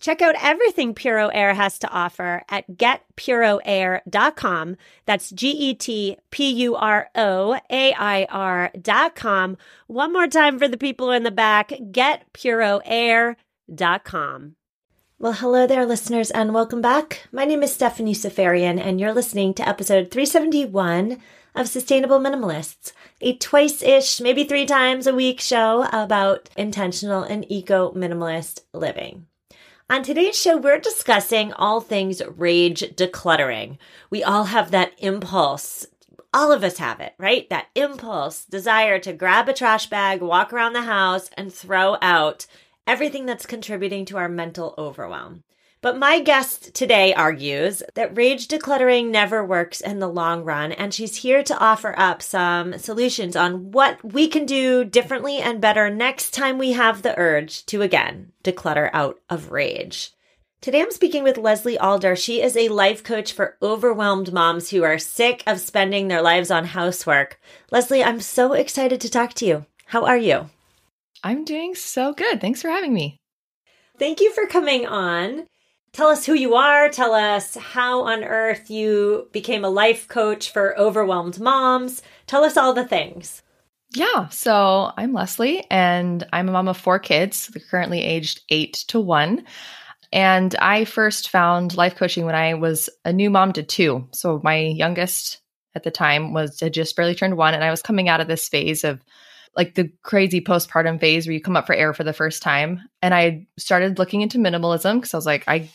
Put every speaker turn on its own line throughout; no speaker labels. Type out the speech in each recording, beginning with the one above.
Check out everything Puro Air has to offer at getpuroair.com. That's G E T P U R O A I R.com. One more time for the people in the back getpuroair.com. Well, hello there, listeners, and welcome back. My name is Stephanie Seferian, and you're listening to episode 371 of Sustainable Minimalists, a twice ish, maybe three times a week show about intentional and eco minimalist living. On today's show, we're discussing all things rage decluttering. We all have that impulse. All of us have it, right? That impulse, desire to grab a trash bag, walk around the house, and throw out everything that's contributing to our mental overwhelm. But my guest today argues that rage decluttering never works in the long run, and she's here to offer up some solutions on what we can do differently and better next time we have the urge to again declutter out of rage. Today I'm speaking with Leslie Alder. She is a life coach for overwhelmed moms who are sick of spending their lives on housework. Leslie, I'm so excited to talk to you. How are you?
I'm doing so good. Thanks for having me.
Thank you for coming on. Tell us who you are. Tell us how on earth you became a life coach for overwhelmed moms. Tell us all the things.
Yeah, so I'm Leslie and I'm a mom of four kids. They're currently aged eight to one. And I first found life coaching when I was a new mom to two. So my youngest at the time was had just barely turned one, and I was coming out of this phase of like the crazy postpartum phase where you come up for air for the first time. And I started looking into minimalism because I was like, I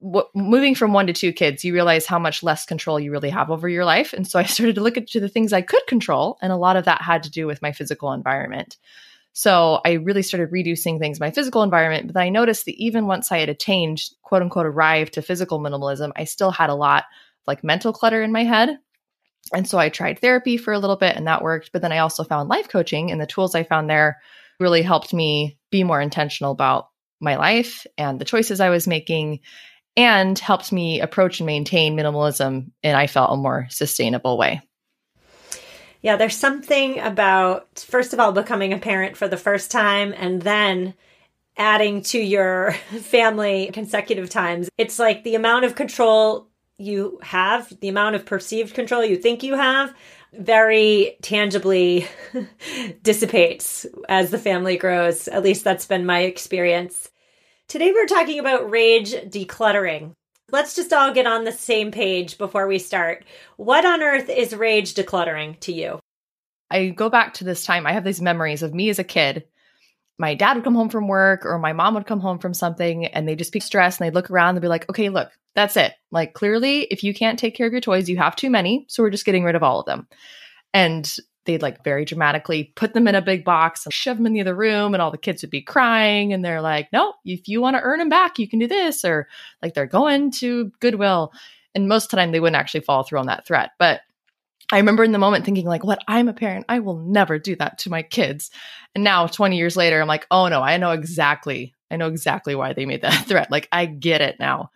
w- moving from one to two kids, you realize how much less control you really have over your life. And so I started to look into the things I could control. And a lot of that had to do with my physical environment. So I really started reducing things, my physical environment. But I noticed that even once I had attained, quote unquote, arrived to physical minimalism, I still had a lot of like mental clutter in my head. And so I tried therapy for a little bit and that worked. But then I also found life coaching, and the tools I found there really helped me be more intentional about my life and the choices I was making and helped me approach and maintain minimalism in I felt a more sustainable way.
Yeah, there's something about first of all becoming a parent for the first time and then adding to your family consecutive times. It's like the amount of control you have, the amount of perceived control you think you have, very tangibly dissipates as the family grows. At least that's been my experience. Today we're talking about rage decluttering. Let's just all get on the same page before we start. What on earth is rage decluttering to you?
I go back to this time. I have these memories of me as a kid. My dad would come home from work or my mom would come home from something and they'd just be stressed and they'd look around and be like, okay, look, that's it. Like, clearly, if you can't take care of your toys, you have too many. So we're just getting rid of all of them. And they'd like very dramatically put them in a big box and shove them in the other room and all the kids would be crying and they're like no if you want to earn them back you can do this or like they're going to goodwill. And most of the time they wouldn't actually follow through on that threat. But i remember in the moment thinking like what? I'm a parent. I will never do that to my kids. And now 20 years later i'm like oh no. I know exactly i know exactly why they made that threat. Like i get it now.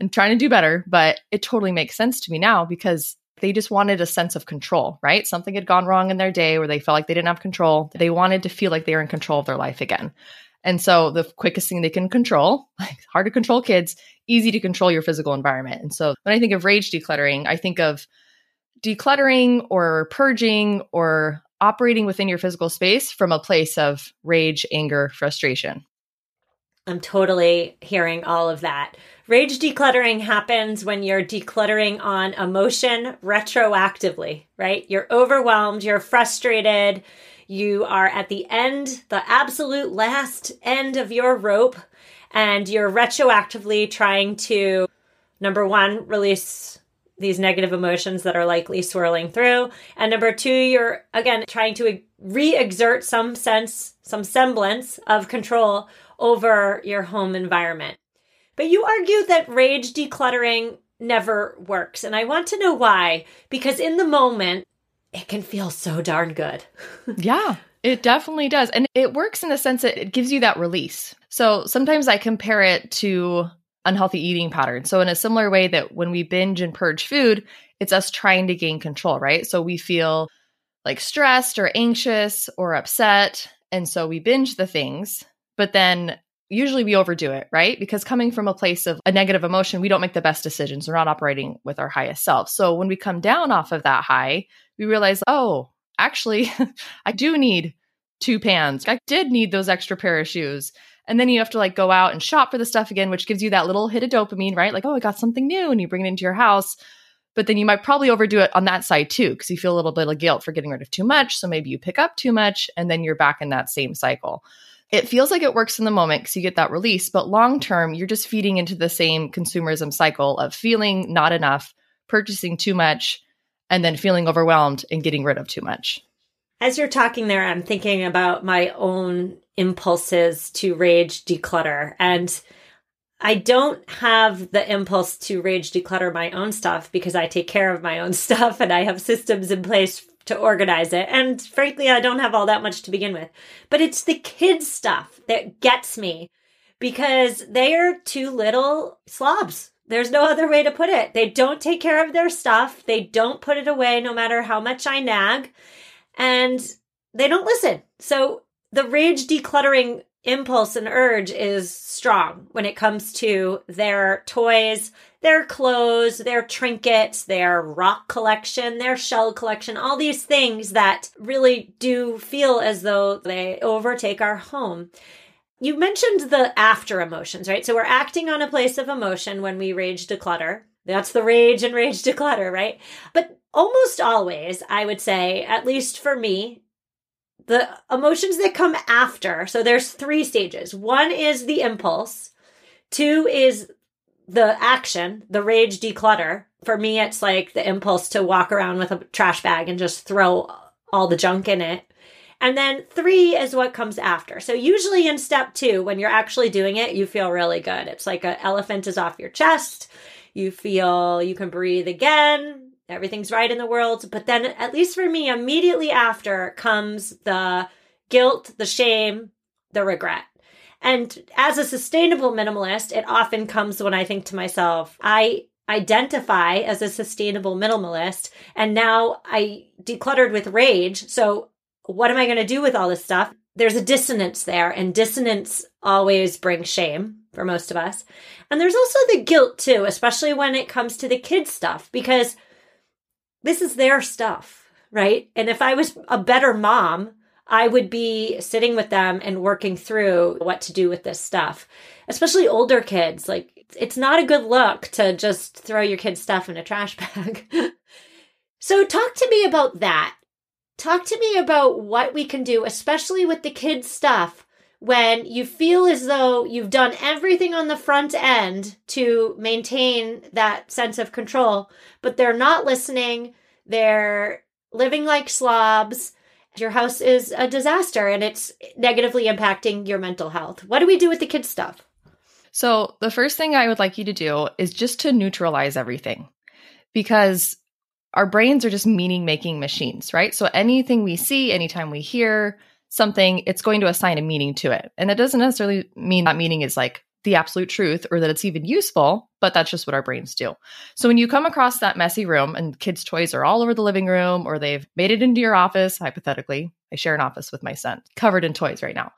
And trying to do better but it totally makes sense to me now because they just wanted a sense of control, right? Something had gone wrong in their day where they felt like they didn't have control. They wanted to feel like they were in control of their life again. And so the quickest thing they can control, like hard to control kids, easy to control your physical environment. And so when I think of rage decluttering, I think of decluttering or purging or operating within your physical space from a place of rage, anger, frustration.
I'm totally hearing all of that. Rage decluttering happens when you're decluttering on emotion retroactively, right? You're overwhelmed, you're frustrated, you are at the end, the absolute last end of your rope, and you're retroactively trying to, number one, release these negative emotions that are likely swirling through. And number two, you're again trying to re exert some sense, some semblance of control over your home environment. But you argue that rage decluttering never works. And I want to know why. Because in the moment, it can feel so darn good.
yeah, it definitely does. And it works in the sense that it gives you that release. So sometimes I compare it to unhealthy eating patterns. So, in a similar way that when we binge and purge food, it's us trying to gain control, right? So, we feel like stressed or anxious or upset. And so we binge the things, but then usually we overdo it, right? Because coming from a place of a negative emotion, we don't make the best decisions. We're not operating with our highest self. So when we come down off of that high, we realize, oh, actually, I do need two pans. I did need those extra pair of shoes. And then you have to like go out and shop for the stuff again, which gives you that little hit of dopamine, right? Like, oh, I got something new. And you bring it into your house. But then you might probably overdo it on that side too, because you feel a little bit of guilt for getting rid of too much. So maybe you pick up too much and then you're back in that same cycle. It feels like it works in the moment because you get that release, but long term, you're just feeding into the same consumerism cycle of feeling not enough, purchasing too much, and then feeling overwhelmed and getting rid of too much.
As you're talking there, I'm thinking about my own impulses to rage declutter. And I don't have the impulse to rage declutter my own stuff because I take care of my own stuff and I have systems in place to organize it. And frankly, I don't have all that much to begin with. But it's the kids' stuff that gets me because they are two little slobs. There's no other way to put it. They don't take care of their stuff. They don't put it away no matter how much I nag. And they don't listen. So the rage decluttering impulse and urge is strong when it comes to their toys, their clothes, their trinkets, their rock collection, their shell collection, all these things that really do feel as though they overtake our home. You mentioned the after emotions, right? So we're acting on a place of emotion when we rage declutter. That's the rage and rage declutter, right? But almost always, I would say, at least for me, the emotions that come after. So there's three stages. One is the impulse. Two is the action, the rage declutter. For me, it's like the impulse to walk around with a trash bag and just throw all the junk in it. And then three is what comes after. So usually in step two, when you're actually doing it, you feel really good. It's like an elephant is off your chest. You feel you can breathe again everything's right in the world. But then, at least for me, immediately after comes the guilt, the shame, the regret. And as a sustainable minimalist, it often comes when I think to myself, I identify as a sustainable minimalist, and now I decluttered with rage. So, what am I going to do with all this stuff? There's a dissonance there, and dissonance always brings shame for most of us. And there's also the guilt too, especially when it comes to the kids' stuff, because this is their stuff, right? And if I was a better mom, I would be sitting with them and working through what to do with this stuff, especially older kids. Like, it's not a good look to just throw your kids' stuff in a trash bag. so, talk to me about that. Talk to me about what we can do, especially with the kids' stuff, when you feel as though you've done everything on the front end to maintain that sense of control, but they're not listening. They're living like slobs. Your house is a disaster and it's negatively impacting your mental health. What do we do with the kids' stuff?
So, the first thing I would like you to do is just to neutralize everything because our brains are just meaning making machines, right? So, anything we see, anytime we hear, something, it's going to assign a meaning to it. And it doesn't necessarily mean that meaning is like the absolute truth or that it's even useful, but that's just what our brains do. So when you come across that messy room and kids' toys are all over the living room or they've made it into your office, hypothetically, I share an office with my son, covered in toys right now.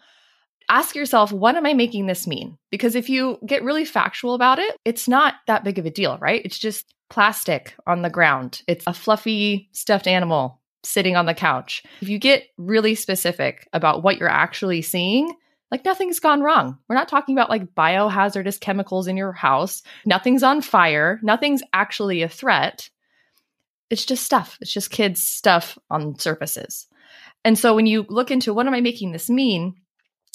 Ask yourself, what am I making this mean? Because if you get really factual about it, it's not that big of a deal, right? It's just plastic on the ground. It's a fluffy stuffed animal sitting on the couch. If you get really specific about what you're actually seeing, like nothing's gone wrong. We're not talking about like biohazardous chemicals in your house. Nothing's on fire. Nothing's actually a threat. It's just stuff. It's just kids' stuff on surfaces. And so when you look into what am I making this mean?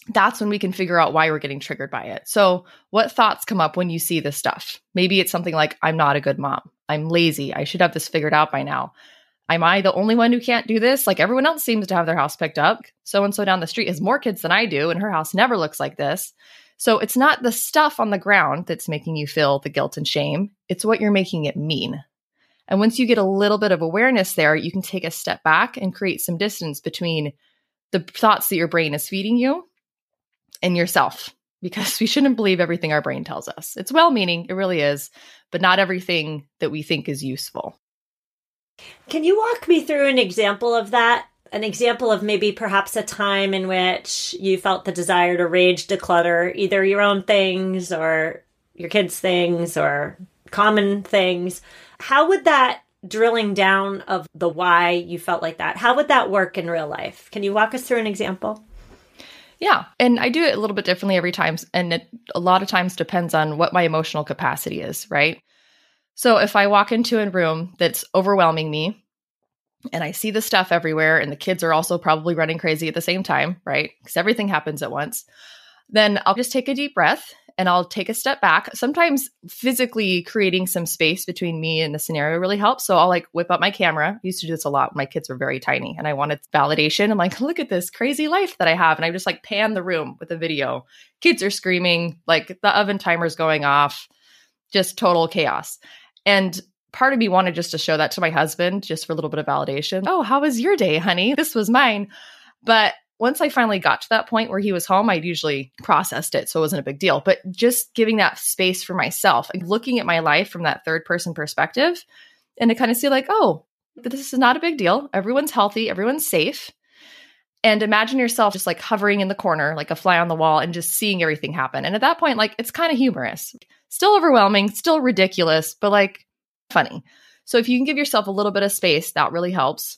That's when we can figure out why we're getting triggered by it. So, what thoughts come up when you see this stuff? Maybe it's something like, I'm not a good mom. I'm lazy. I should have this figured out by now. Am I the only one who can't do this? Like everyone else seems to have their house picked up. So and so down the street has more kids than I do, and her house never looks like this. So it's not the stuff on the ground that's making you feel the guilt and shame, it's what you're making it mean. And once you get a little bit of awareness there, you can take a step back and create some distance between the thoughts that your brain is feeding you and yourself because we shouldn't believe everything our brain tells us. It's well meaning, it really is, but not everything that we think is useful.
Can you walk me through an example of that? An example of maybe perhaps a time in which you felt the desire to rage declutter either your own things or your kids' things or common things. How would that drilling down of the why you felt like that, how would that work in real life? Can you walk us through an example?
Yeah. And I do it a little bit differently every time. And it a lot of times depends on what my emotional capacity is, right? So if I walk into a room that's overwhelming me and I see the stuff everywhere and the kids are also probably running crazy at the same time, right? Because everything happens at once, then I'll just take a deep breath and I'll take a step back. Sometimes physically creating some space between me and the scenario really helps. So I'll like whip up my camera. I used to do this a lot when my kids were very tiny and I wanted validation. I'm like, look at this crazy life that I have. And I just like pan the room with a video. Kids are screaming, like the oven timer's going off, just total chaos. And part of me wanted just to show that to my husband, just for a little bit of validation. Oh, how was your day, honey? This was mine. But once I finally got to that point where he was home, I'd usually processed it. So it wasn't a big deal. But just giving that space for myself and looking at my life from that third person perspective and to kind of see, like, oh, this is not a big deal. Everyone's healthy, everyone's safe. And imagine yourself just like hovering in the corner, like a fly on the wall, and just seeing everything happen. And at that point, like, it's kind of humorous still overwhelming, still ridiculous, but like funny. So if you can give yourself a little bit of space, that really helps.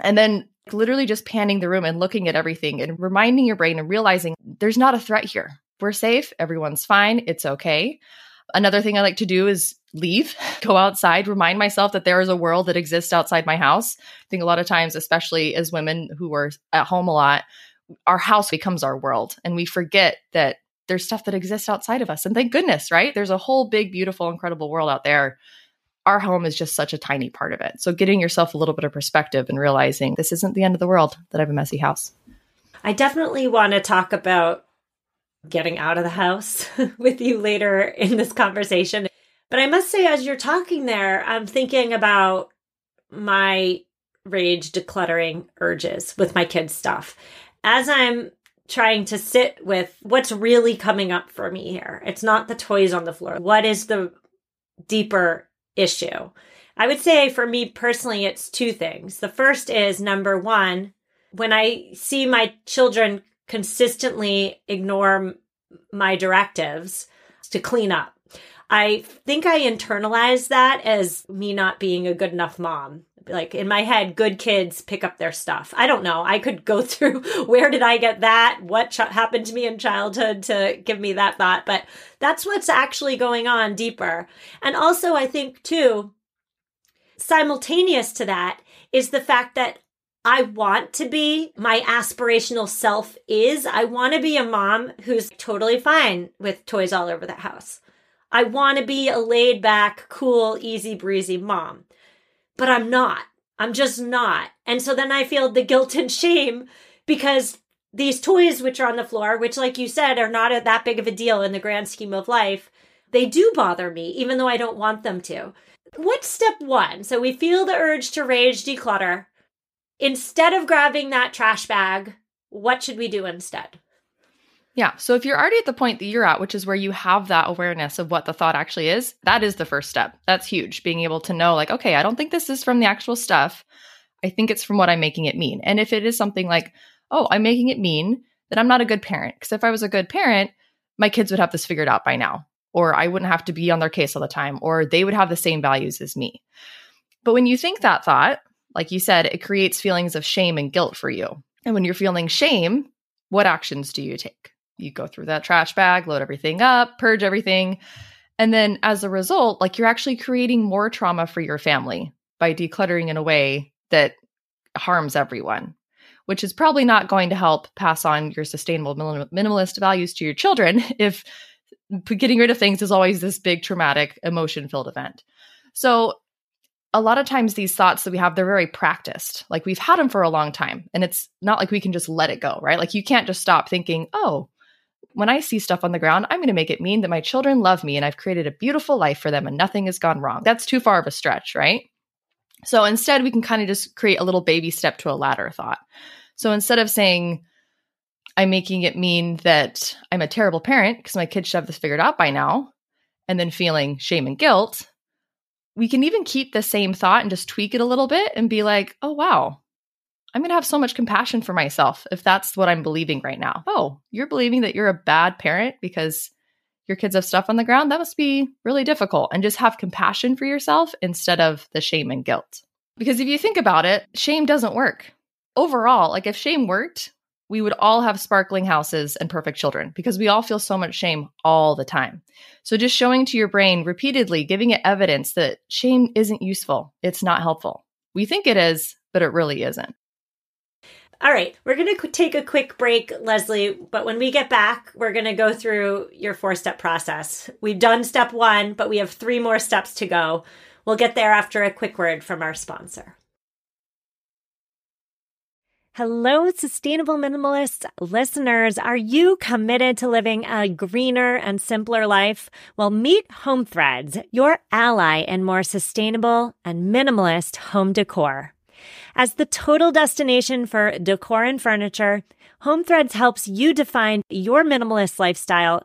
And then literally just panning the room and looking at everything and reminding your brain and realizing there's not a threat here. We're safe. Everyone's fine. It's okay. Another thing I like to do is leave, go outside, remind myself that there is a world that exists outside my house. I think a lot of times, especially as women who are at home a lot, our house becomes our world and we forget that there's stuff that exists outside of us. And thank goodness, right? There's a whole big, beautiful, incredible world out there. Our home is just such a tiny part of it. So getting yourself a little bit of perspective and realizing this isn't the end of the world that I have a messy house.
I definitely want to talk about getting out of the house with you later in this conversation. But I must say, as you're talking there, I'm thinking about my rage decluttering urges with my kids' stuff. As I'm trying to sit with what's really coming up for me here. It's not the toys on the floor. What is the deeper issue? I would say for me personally, it's two things. The first is number one, when I see my children consistently ignore my directives to clean up. I think I internalized that as me not being a good enough mom. Like in my head good kids pick up their stuff. I don't know. I could go through where did i get that? What ch- happened to me in childhood to give me that thought? But that's what's actually going on deeper. And also i think too simultaneous to that is the fact that I want to be my aspirational self is I want to be a mom who's totally fine with toys all over the house. I want to be a laid back, cool, easy breezy mom but I'm not. I'm just not. And so then I feel the guilt and shame because these toys, which are on the floor, which, like you said, are not that big of a deal in the grand scheme of life, they do bother me, even though I don't want them to. What's step one? So we feel the urge to rage declutter. Instead of grabbing that trash bag, what should we do instead?
Yeah. So if you're already at the point that you're at, which is where you have that awareness of what the thought actually is, that is the first step. That's huge. Being able to know, like, okay, I don't think this is from the actual stuff. I think it's from what I'm making it mean. And if it is something like, oh, I'm making it mean that I'm not a good parent. Because if I was a good parent, my kids would have this figured out by now, or I wouldn't have to be on their case all the time, or they would have the same values as me. But when you think that thought, like you said, it creates feelings of shame and guilt for you. And when you're feeling shame, what actions do you take? You go through that trash bag, load everything up, purge everything. And then as a result, like you're actually creating more trauma for your family by decluttering in a way that harms everyone. which is probably not going to help pass on your sustainable minimalist values to your children if getting rid of things is always this big traumatic emotion filled event. So a lot of times these thoughts that we have they're very practiced like we've had them for a long time and it's not like we can just let it go right like you can't just stop thinking oh when i see stuff on the ground i'm going to make it mean that my children love me and i've created a beautiful life for them and nothing has gone wrong. That's too far of a stretch right? So instead we can kind of just create a little baby step to a ladder thought. So instead of saying i'm making it mean that i'm a terrible parent because my kids should have this figured out by now and then feeling shame and guilt we can even keep the same thought and just tweak it a little bit and be like, oh, wow, I'm going to have so much compassion for myself if that's what I'm believing right now. Oh, you're believing that you're a bad parent because your kids have stuff on the ground? That must be really difficult. And just have compassion for yourself instead of the shame and guilt. Because if you think about it, shame doesn't work. Overall, like if shame worked, we would all have sparkling houses and perfect children because we all feel so much shame all the time. So, just showing to your brain repeatedly, giving it evidence that shame isn't useful, it's not helpful. We think it is, but it really isn't.
All right, we're going to take a quick break, Leslie. But when we get back, we're going to go through your four step process. We've done step one, but we have three more steps to go. We'll get there after a quick word from our sponsor. Hello, sustainable minimalist listeners. Are you committed to living a greener and simpler life? Well, meet Home Threads, your ally in more sustainable and minimalist home decor. As the total destination for decor and furniture, Home Threads helps you define your minimalist lifestyle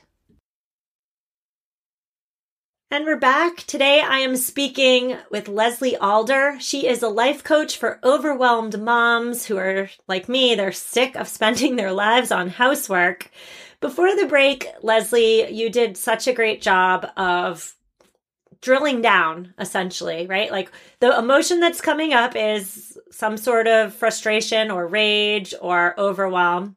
And we're back. Today I am speaking with Leslie Alder. She is a life coach for overwhelmed moms who are like me, they're sick of spending their lives on housework. Before the break, Leslie, you did such a great job of drilling down essentially, right? Like the emotion that's coming up is some sort of frustration or rage or overwhelm.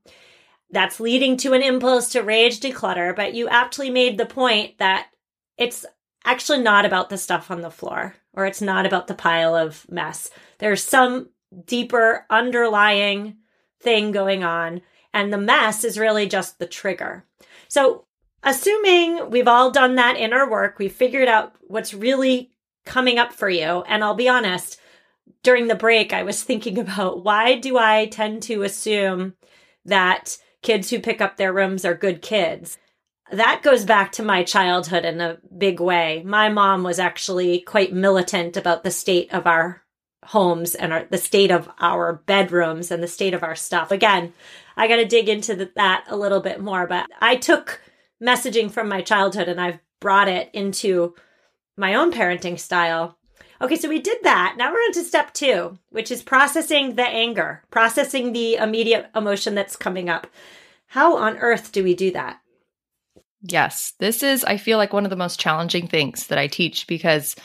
That's leading to an impulse to rage declutter, but you aptly made the point that it's actually not about the stuff on the floor or it's not about the pile of mess. There's some deeper underlying thing going on, and the mess is really just the trigger. So, assuming we've all done that in our work, we've figured out what's really coming up for you, and I'll be honest, during the break, I was thinking about why do I tend to assume that kids who pick up their rooms are good kids? That goes back to my childhood in a big way. My mom was actually quite militant about the state of our homes and our, the state of our bedrooms and the state of our stuff. Again, I got to dig into the, that a little bit more, but I took messaging from my childhood and I've brought it into my own parenting style. Okay, so we did that. Now we're on to step two, which is processing the anger, processing the immediate emotion that's coming up. How on earth do we do that?
Yes, this is, I feel like, one of the most challenging things that I teach because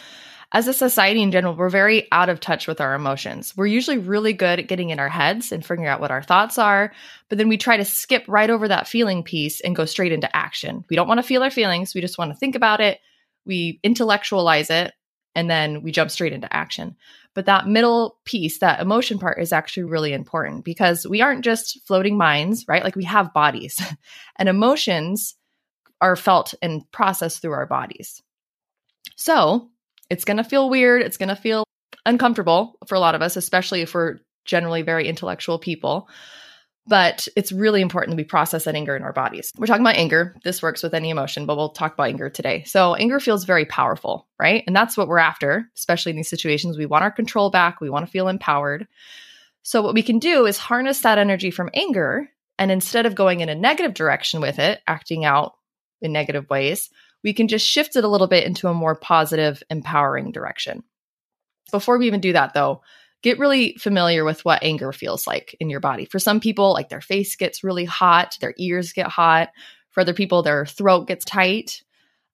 as a society in general, we're very out of touch with our emotions. We're usually really good at getting in our heads and figuring out what our thoughts are, but then we try to skip right over that feeling piece and go straight into action. We don't want to feel our feelings, we just want to think about it, we intellectualize it, and then we jump straight into action. But that middle piece, that emotion part, is actually really important because we aren't just floating minds, right? Like we have bodies, and emotions are felt and processed through our bodies. So it's going to feel weird. It's going to feel uncomfortable for a lot of us, especially if we're generally very intellectual people. But it's really important that we process that anger in our bodies. We're talking about anger. This works with any emotion, but we'll talk about anger today. So, anger feels very powerful, right? And that's what we're after, especially in these situations. We want our control back, we want to feel empowered. So, what we can do is harness that energy from anger. And instead of going in a negative direction with it, acting out in negative ways, we can just shift it a little bit into a more positive, empowering direction. Before we even do that, though, get really familiar with what anger feels like in your body. For some people, like their face gets really hot, their ears get hot. For other people, their throat gets tight.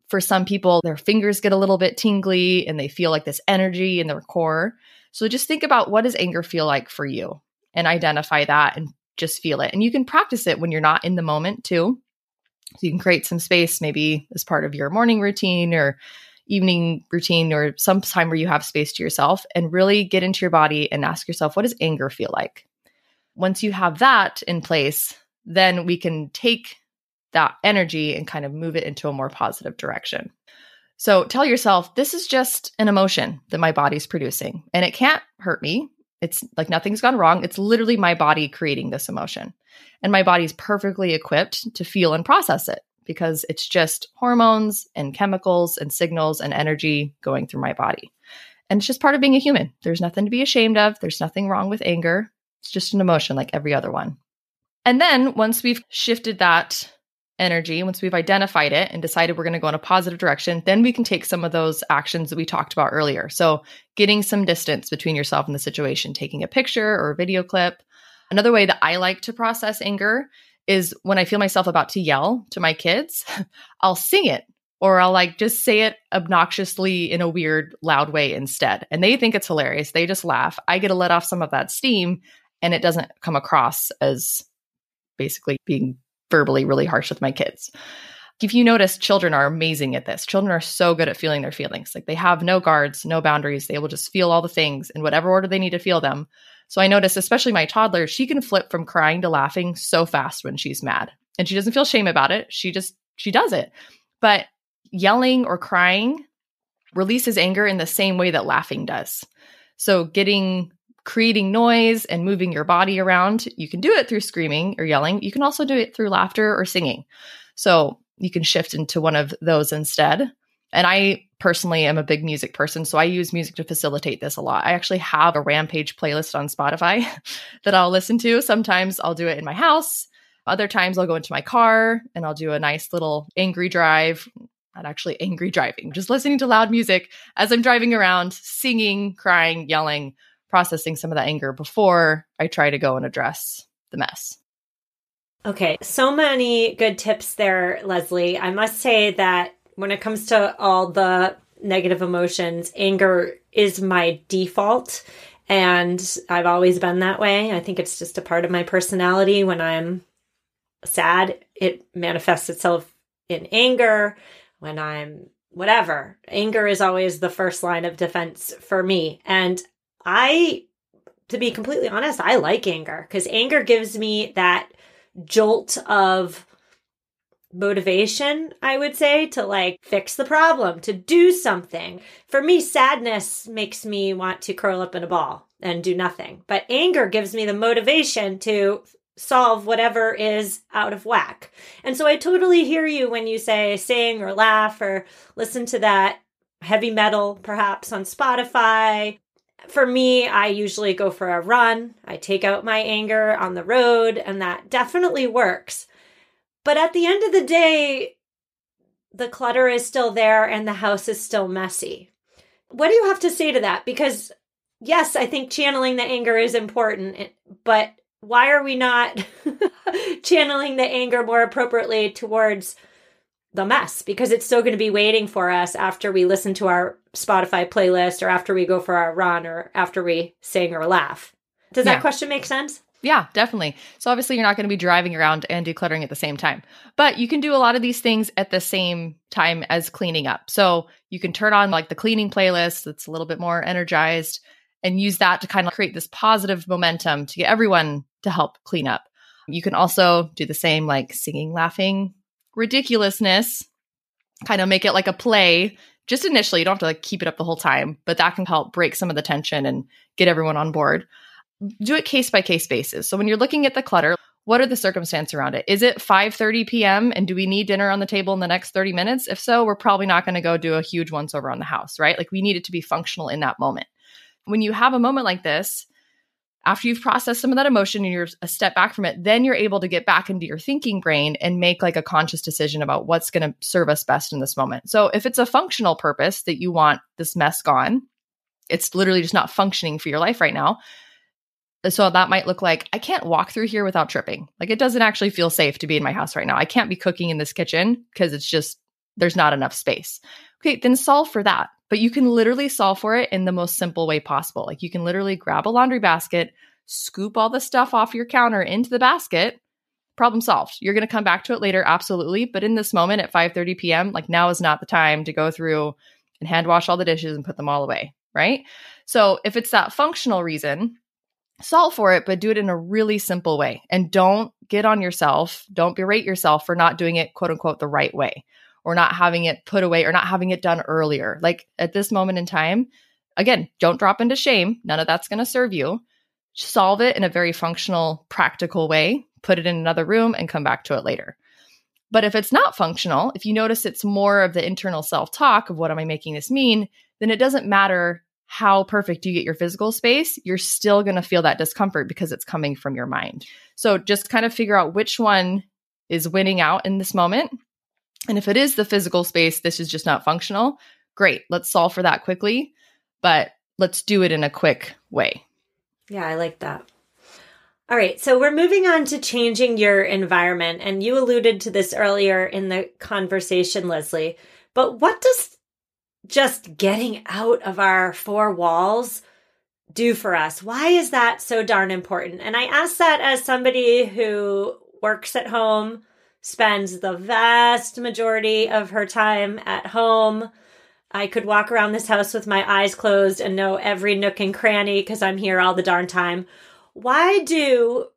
For some people, their fingers get a little bit tingly and they feel like this energy in their core. So just think about what does anger feel like for you and identify that and just feel it. And you can practice it when you're not in the moment too. So you can create some space, maybe as part of your morning routine or evening routine or some time where you have space to yourself and really get into your body and ask yourself, what does anger feel like? Once you have that in place, then we can take that energy and kind of move it into a more positive direction. So tell yourself, this is just an emotion that my body's producing and it can't hurt me. It's like nothing's gone wrong. It's literally my body creating this emotion. And my body's perfectly equipped to feel and process it because it's just hormones and chemicals and signals and energy going through my body. And it's just part of being a human. There's nothing to be ashamed of. There's nothing wrong with anger. It's just an emotion like every other one. And then once we've shifted that energy, once we've identified it and decided we're going to go in a positive direction, then we can take some of those actions that we talked about earlier. So, getting some distance between yourself and the situation, taking a picture or a video clip. Another way that I like to process anger is when I feel myself about to yell to my kids, I'll sing it or I'll like just say it obnoxiously in a weird, loud way instead. And they think it's hilarious. They just laugh. I get to let off some of that steam and it doesn't come across as basically being verbally really harsh with my kids. If you notice, children are amazing at this. Children are so good at feeling their feelings. Like they have no guards, no boundaries. They will just feel all the things in whatever order they need to feel them. So I notice, especially my toddler, she can flip from crying to laughing so fast when she's mad. And she doesn't feel shame about it. She just, she does it. But yelling or crying releases anger in the same way that laughing does. So getting creating noise and moving your body around. You can do it through screaming or yelling. You can also do it through laughter or singing. So you can shift into one of those instead. And I personally am a big music person, so I use music to facilitate this a lot. I actually have a Rampage playlist on Spotify that I'll listen to. Sometimes I'll do it in my house. Other times I'll go into my car and I'll do a nice little angry drive. Not actually angry driving, just listening to loud music as I'm driving around, singing, crying, yelling, processing some of that anger before I try to go and address the mess.
Okay, so many good tips there, Leslie. I must say that when it comes to all the negative emotions, anger is my default. And I've always been that way. I think it's just a part of my personality. When I'm sad, it manifests itself in anger. When I'm whatever, anger is always the first line of defense for me. And I, to be completely honest, I like anger because anger gives me that jolt of motivation, I would say, to like fix the problem, to do something. For me, sadness makes me want to curl up in a ball and do nothing. But anger gives me the motivation to solve whatever is out of whack. And so I totally hear you when you say sing or laugh or listen to that heavy metal perhaps on Spotify for me, I usually go for a run. I take out my anger on the road, and that definitely works. But at the end of the day, the clutter is still there and the house is still messy. What do you have to say to that? Because yes, I think channeling the anger is important, eh, but why are we not channeling the anger more appropriately towards the mess? Because it's still going to be waiting for us after we listen to our Spotify playlist or after we go for our run or after we sing or laugh. Does that question make sense?
Yeah, definitely. So obviously you're not going to be driving around and decluttering at the same time. But you can do a lot of these things at the same time as cleaning up. So you can turn on like the cleaning playlist that's a little bit more energized and use that to kind of create this positive momentum to get everyone to help clean up. You can also do the same like singing, laughing, ridiculousness, kind of make it like a play just initially. You don't have to like keep it up the whole time, but that can help break some of the tension and get everyone on board. Do it case by case basis. So when you're looking at the clutter, what are the circumstances around it? Is it 5:30 p.m. and do we need dinner on the table in the next 30 minutes? If so, we're probably not going to go do a huge once over on the house, right? Like we need it to be functional in that moment when you have a moment like this, after you've processed some of that emotion and you're a step back from it, then you're able to get back into your thinking brain and make like a conscious decision about what's going to serve us best in this moment. So if it's a functional purpose that you want this mess gone, it's literally just not functioning for your life right now. So that might look like I can't walk through here without tripping. Like it doesn't actually feel safe to be in my house right now. I can't be cooking in this kitchen because it's just there's not enough space. Okay, then solve for that. But you can literally solve for it in the most simple way possible. Like you can literally grab a laundry basket, scoop all the stuff off your counter into the basket, problem solved. You're going to come back to it later absolutely, but in this moment at 5:30 p.m., like now is not the time to go through and hand wash all the dishes and put them all away, right? So, if it's that functional reason, solve for it, but do it in a really simple way. And don't get on yourself, don't berate yourself for not doing it quote unquote the right way or not having it put away or not having it done earlier. Like at this moment in time, again, don't drop into shame. None of that's going to serve you. Solve it in a very functional, practical way, put it in another room and come back to it later. But if it's not functional, if you notice it's more of the internal self talk of what am I making this mean, then it doesn't matter how perfect you get your physical space, you're still going to feel that discomfort because it's coming from your mind. So just kind of figure out which one is winning out in this moment and if it is the physical space, this is just not functional, great. Let's solve for that quickly, but let's do it in a quick way.
Yeah, I like that. All right, so we're moving on to changing your environment. And you alluded to this earlier in the conversation, Leslie. But what does just getting out of our four walls do for us? Why is that so darn important? And I ask that as somebody who works at home spends the vast majority of her time at home. I could walk around this house with my eyes closed and know every nook and cranny because I'm here all the darn time. Why do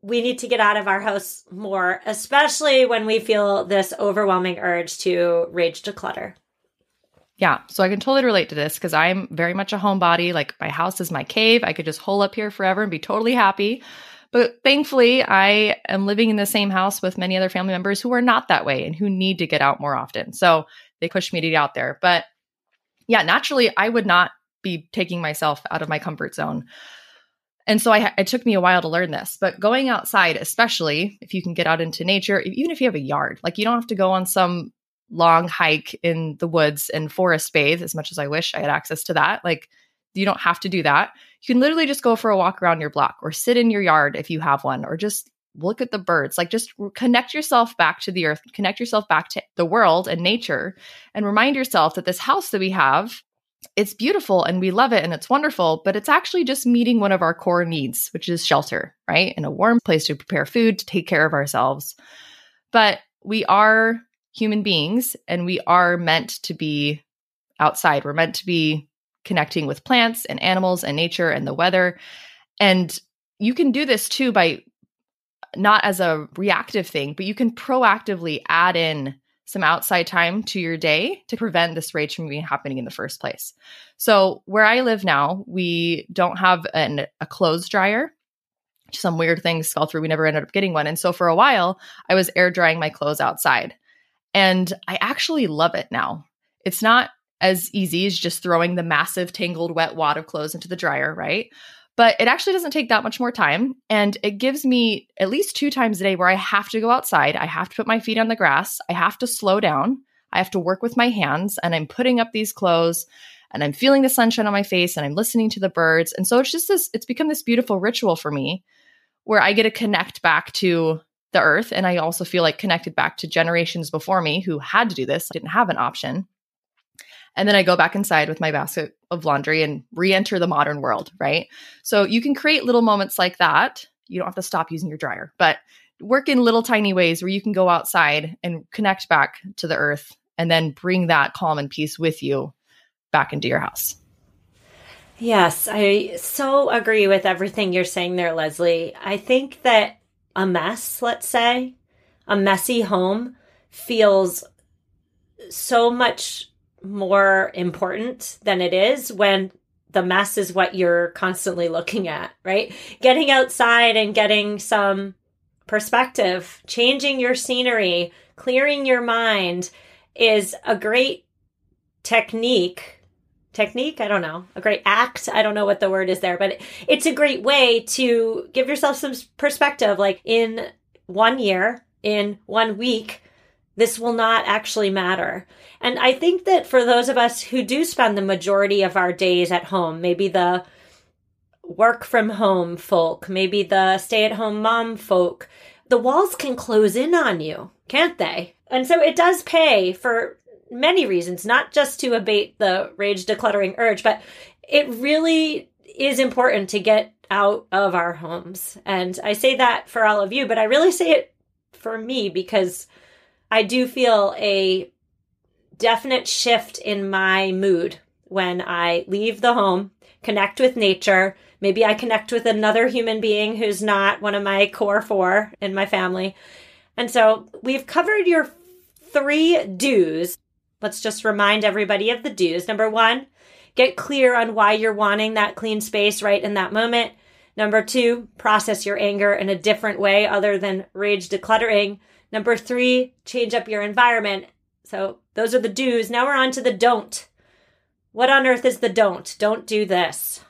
we need to get out of our house more, especially when we feel this overwhelming urge to rage declutter?
Yeah, so I can totally relate to this because I'm very much a homebody. Like my house is my cave. I could just hole up here forever and be totally happy. But thankfully, I am living in the same house with many other family members who are not that way and who need to get out more often. So they push me to get out there. But yeah, naturally, I would not be taking myself out of my comfort zone. And so I, it took me a while to learn this, but going outside, especially if you can get out into nature, even if you have a yard, like you don't have to go on some long hike in the woods and forest bathe as much as I wish I had access to that. Like you don't have to do that. You can literally just go for a walk around your block or sit in your yard if you have one or just look at the birds. Like just connect yourself back to the earth, connect yourself back to the world and nature and remind yourself that this house that we have it's beautiful and we love it and it's wonderful, but it's actually just meeting one of our core needs, which is shelter, right? And a warm place to prepare food, to take care of ourselves. But we are human beings and we are meant to be outside. We're meant to be connecting with plants and animals and nature and the weather. And you can do this too by not as a reactive thing, but you can proactively add in some outside time to your day to prevent this rage from being happening in the first place. So where I live now, we don't have an, a clothes dryer. Some weird things fell through. We never ended up getting one. And so for a while, I was air drying my clothes outside. And I actually love it now. It's not as easy as just throwing the massive tangled wet wad of clothes into the dryer, right? But it actually doesn't take that much more time. And it gives me at least two times a day where I have to go outside. I have to put my feet on the grass. I have to slow down. I have to work with my hands and I'm putting up these clothes and I'm feeling the sunshine on my face and I'm listening to the birds. And so it's just this, it's become this beautiful ritual for me where I get to connect back to the earth. And I also feel like connected back to generations before me who had to do this, didn't have an option. And then I go back inside with my basket of laundry and re enter the modern world, right? So you can create little moments like that. You don't have to stop using your dryer, but work in little tiny ways where you can go outside and connect back to the earth and then bring that calm and peace with you back into your house.
Yes, I so agree with everything you're saying there, Leslie. I think that a mess, let's say, a messy home feels so much more important than it is when the mess is what you're constantly looking at, right? Getting outside and getting some perspective, changing your scenery, clearing your mind is a great technique. Technique? I don't know. A great act? I don't know what the word is there but it's a great way to give yourself some perspective like in one year in one week this will not actually matter and i think that for those of us who do spend the majority of our days at home maybe the work from home folk maybe the stay at home mom folk the walls can close in on you can't they and so it does pay for many reasons, not just to abate the rage decluttering urge, but it really is important to get out of our homes. And I say that for all of you, but I really say it for me because I do feel a definite shift in my mood when I leave the home, connect with nature. Maybe I connect with another human being who's not one of my core four in my family. And so we've covered your three do's Let's just remind everybody of the do's. Number one, get clear on why you're wanting that clean space right in that moment. Number two, process your anger in a different way other than rage decluttering. Number three, change up your environment. So those are the do's. Now we're on to the don't. What on earth is the don't? Don't do this.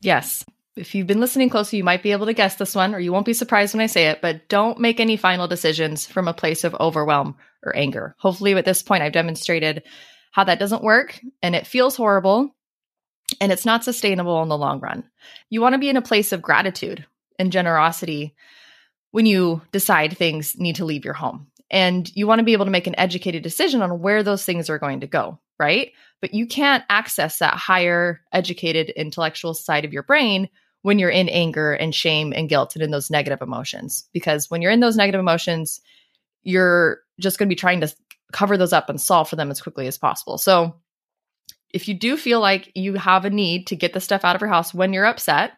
Yes. If you've been listening closely, you might be able to guess this one, or you won't be surprised when I say it, but don't make any final decisions from a place of overwhelm or anger. Hopefully, at this point, I've demonstrated how that doesn't work and it feels horrible and it's not sustainable in the long run. You want to be in a place of gratitude and generosity when you decide things need to leave your home. And you want to be able to make an educated decision on where those things are going to go, right? But you can't access that higher educated intellectual side of your brain when you're in anger and shame and guilt and in those negative emotions. Because when you're in those negative emotions, you're just going to be trying to cover those up and solve for them as quickly as possible. So, if you do feel like you have a need to get the stuff out of your house when you're upset,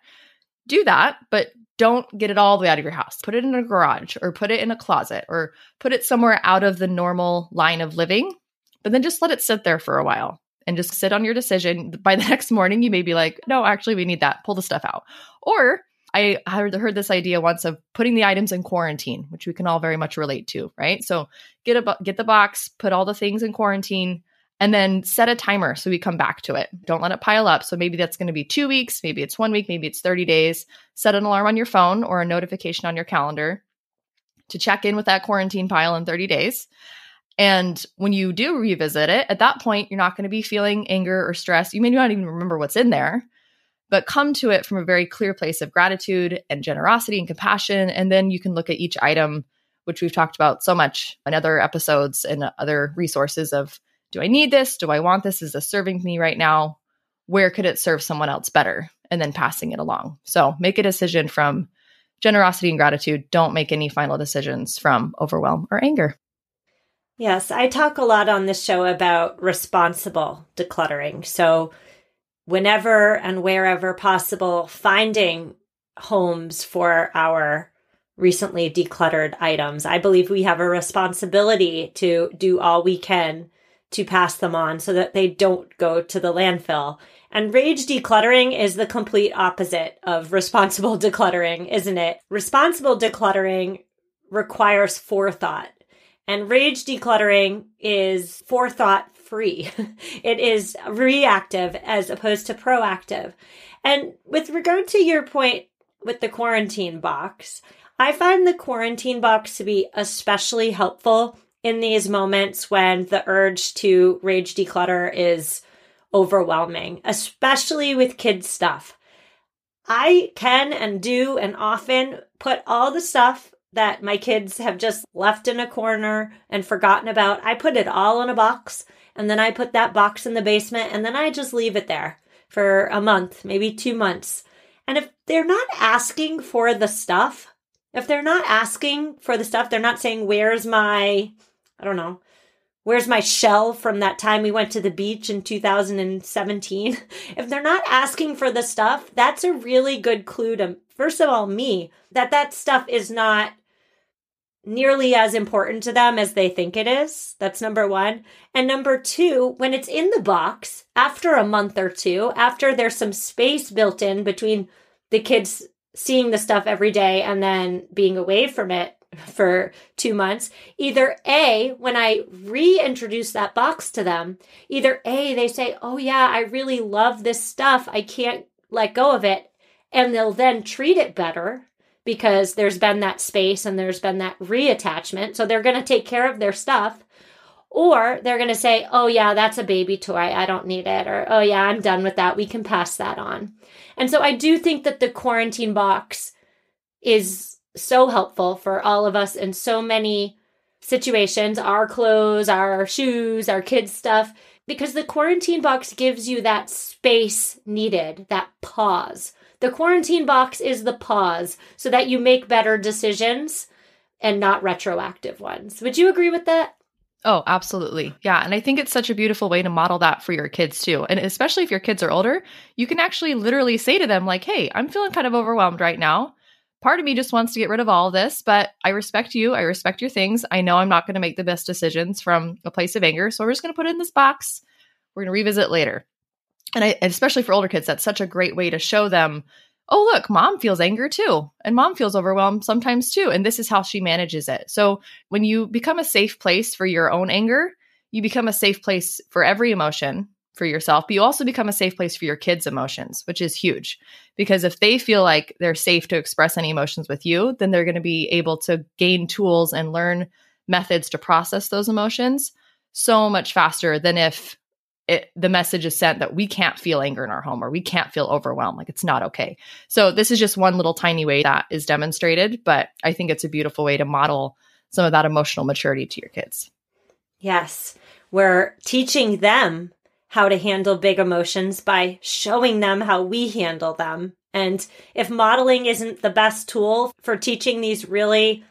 do that, but don't get it all the way out of your house. Put it in a garage or put it in a closet or put it somewhere out of the normal line of living, but then just let it sit there for a while and just sit on your decision. By the next morning, you may be like, no, actually, we need that. Pull the stuff out. Or I heard, this idea once of putting the items in quarantine, which we can all very much relate to, right? So get a get the box, put all the things in quarantine, and then set a timer so we come back to it. Don't let it pile up. So maybe that's going to be two weeks, maybe it's one week, maybe it's 30 days. Set an alarm on your phone or a notification on your calendar to check in with that quarantine pile in 30 days. And when you do revisit it, at that point, you're not going to be feeling anger or stress. You may not even remember what's in there, but come to it from a very clear place of gratitude and generosity and compassion. And then you can look at each item, which we've talked about so much in other episodes and other resources of do I need this? Do I want this? Is this serving me right now? Where could it serve someone else better? And then passing it along. So make a decision from generosity and gratitude. Don't make any final decisions from overwhelm or anger.
Yes, I talk a lot on this show about responsible decluttering. So, whenever and wherever possible, finding homes for our recently decluttered items. I believe we have a responsibility to do all we can to pass them on so that they don't go to the landfill. And rage decluttering is the complete opposite of responsible decluttering, isn't it? Responsible decluttering requires forethought and rage decluttering is forethought free. it is reactive as opposed to proactive. And with regard to your point with the quarantine box, I find the quarantine box to be especially helpful in these moments when the urge to rage declutter is overwhelming, especially with kids' stuff. I can and do and often put all the stuff that my kids have just left in a corner and forgotten about. I put it all in a box and then I put that box in the basement and then I just leave it there for a month, maybe two months. And if they're not asking for the stuff, if they're not asking for the stuff, they're not saying, Where's my, I don't know, where's my shell from that time we went to the beach in 2017? If they're not asking for the stuff, that's a really good clue to, first of all, me, that that stuff is not nearly as important to them as they think it is. That's number one. And number two, when it's in the box after a month or two, after there's some space built in between the kids seeing the stuff every day and then being away from it for two months, either A, when I reintroduce that box to them, either A, they say, Oh, yeah, I really love this stuff. I can't let go of it. And they'll then treat it better because there's been that space and there's been that reattachment. So they're going to take care of their stuff. Or they're going to say, oh, yeah, that's a baby toy. I don't need it. Or, oh, yeah, I'm done with that. We can pass that on. And so I do think that the quarantine box is so helpful for all of us in so many situations our clothes, our shoes, our kids' stuff because the quarantine box gives you that space needed, that pause. The quarantine box is the pause so that you make better decisions and not retroactive ones. Would you agree with that?
Oh, absolutely. Yeah. And I think it's such a beautiful way to model that for your kids too. And especially if your kids are older, you can actually literally say to them, like, hey, I'm feeling kind of overwhelmed right now. Part of me just wants to get rid of all of this, but I respect you. I respect your things. I know I'm not going to make the best decisions from a place of anger. So we're just going to put it in this box. We're going to revisit later and I, especially for older kids, that's such a great way to show them, oh, look, mom feels anger too. And mom feels overwhelmed sometimes too. And this is how she manages it. So when you become a safe place for your own anger, you become a safe place for every emotion for yourself, but you also become a safe place for your kids' emotions, which is huge. Because if they feel like they're safe to express any emotions with you, then they're going to be able to gain tools and learn methods to process those emotions so much faster than if it, the message is sent that we can't feel anger in our home or we can't feel overwhelmed. Like it's not okay. So this is just one little tiny way that is demonstrated, but I think it's a beautiful way to model some of that emotional maturity to your kids.
Yes. We're teaching them how to handle big emotions by showing them how we handle them. And if modeling isn't the best tool for teaching these really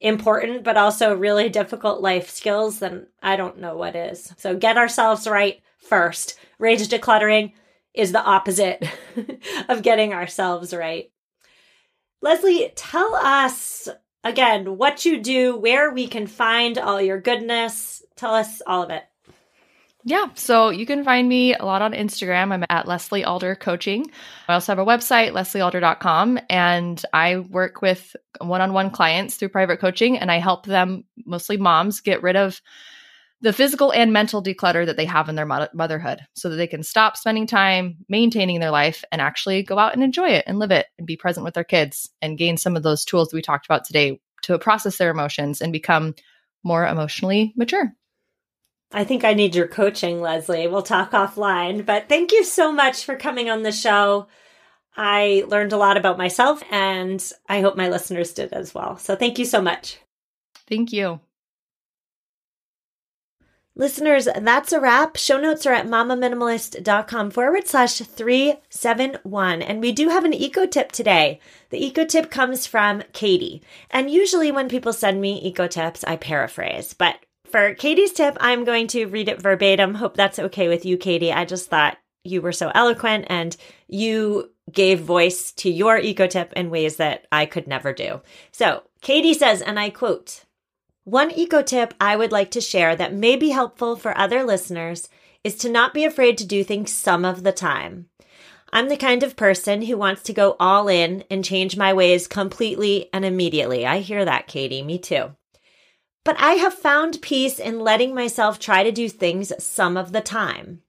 important but also really difficult life skills, then I don't know what is. So get ourselves right first. Rage decluttering is the opposite of getting ourselves right. Leslie, tell us again what you do, where we can find all your goodness. Tell us all of it.
Yeah, so you can find me a lot on Instagram. I'm at Leslie Alder Coaching. I also have a website, lesliealder.com, and I work with one on one clients through private coaching, and I help them, mostly moms, get rid of the physical and mental declutter that they have in their motherhood so that they can stop spending time maintaining their life and actually go out and enjoy it and live it and be present with their kids and gain some of those tools that we talked about today to process their emotions and become more emotionally mature.
I think I need your coaching, Leslie. We'll talk offline, but thank you so much for coming on the show. I learned a lot about myself and I hope my listeners did as well. So thank you so much.
Thank you.
Listeners, that's a wrap. Show notes are at mamaminimalist.com forward slash 371. And we do have an eco tip today. The eco tip comes from Katie. And usually when people send me eco tips, I paraphrase. But for Katie's tip, I'm going to read it verbatim. Hope that's okay with you, Katie. I just thought you were so eloquent and you gave voice to your eco tip in ways that I could never do. So Katie says, and I quote, one eco tip I would like to share that may be helpful for other listeners is to not be afraid to do things some of the time. I'm the kind of person who wants to go all in and change my ways completely and immediately. I hear that, Katie. Me too. But I have found peace in letting myself try to do things some of the time.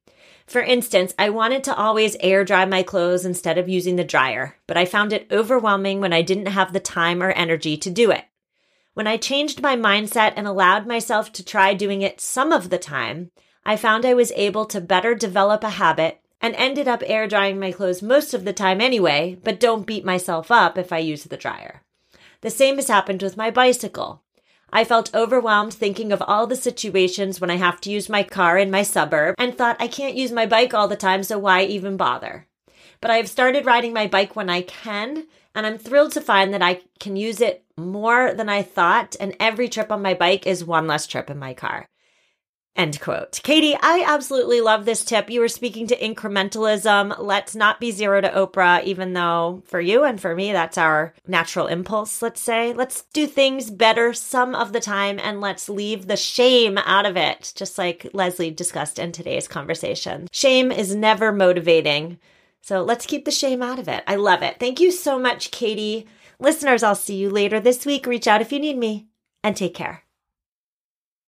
For instance, I wanted to always air dry my clothes instead of using the dryer, but I found it overwhelming when I didn't have the time or energy to do it. When I changed my mindset and allowed myself to try doing it some of the time, I found I was able to better develop a habit and ended up air drying my clothes most of the time anyway, but don't beat myself up if I use the dryer. The same has happened with my bicycle. I felt overwhelmed thinking of all the situations when I have to use my car in my suburb and thought I can't use my bike all the time, so why even bother? But I have started riding my bike when I can, and I'm thrilled to find that I can use it more than I thought, and every trip on my bike is one less trip in my car. End quote. Katie, I absolutely love this tip. You were speaking to incrementalism. Let's not be zero to Oprah, even though for you and for me, that's our natural impulse, let's say. Let's do things better some of the time and let's leave the shame out of it, just like Leslie discussed in today's conversation. Shame is never motivating. So let's keep the shame out of it. I love it. Thank you so much, Katie. Listeners, I'll see you later this week. Reach out if you need me and take care.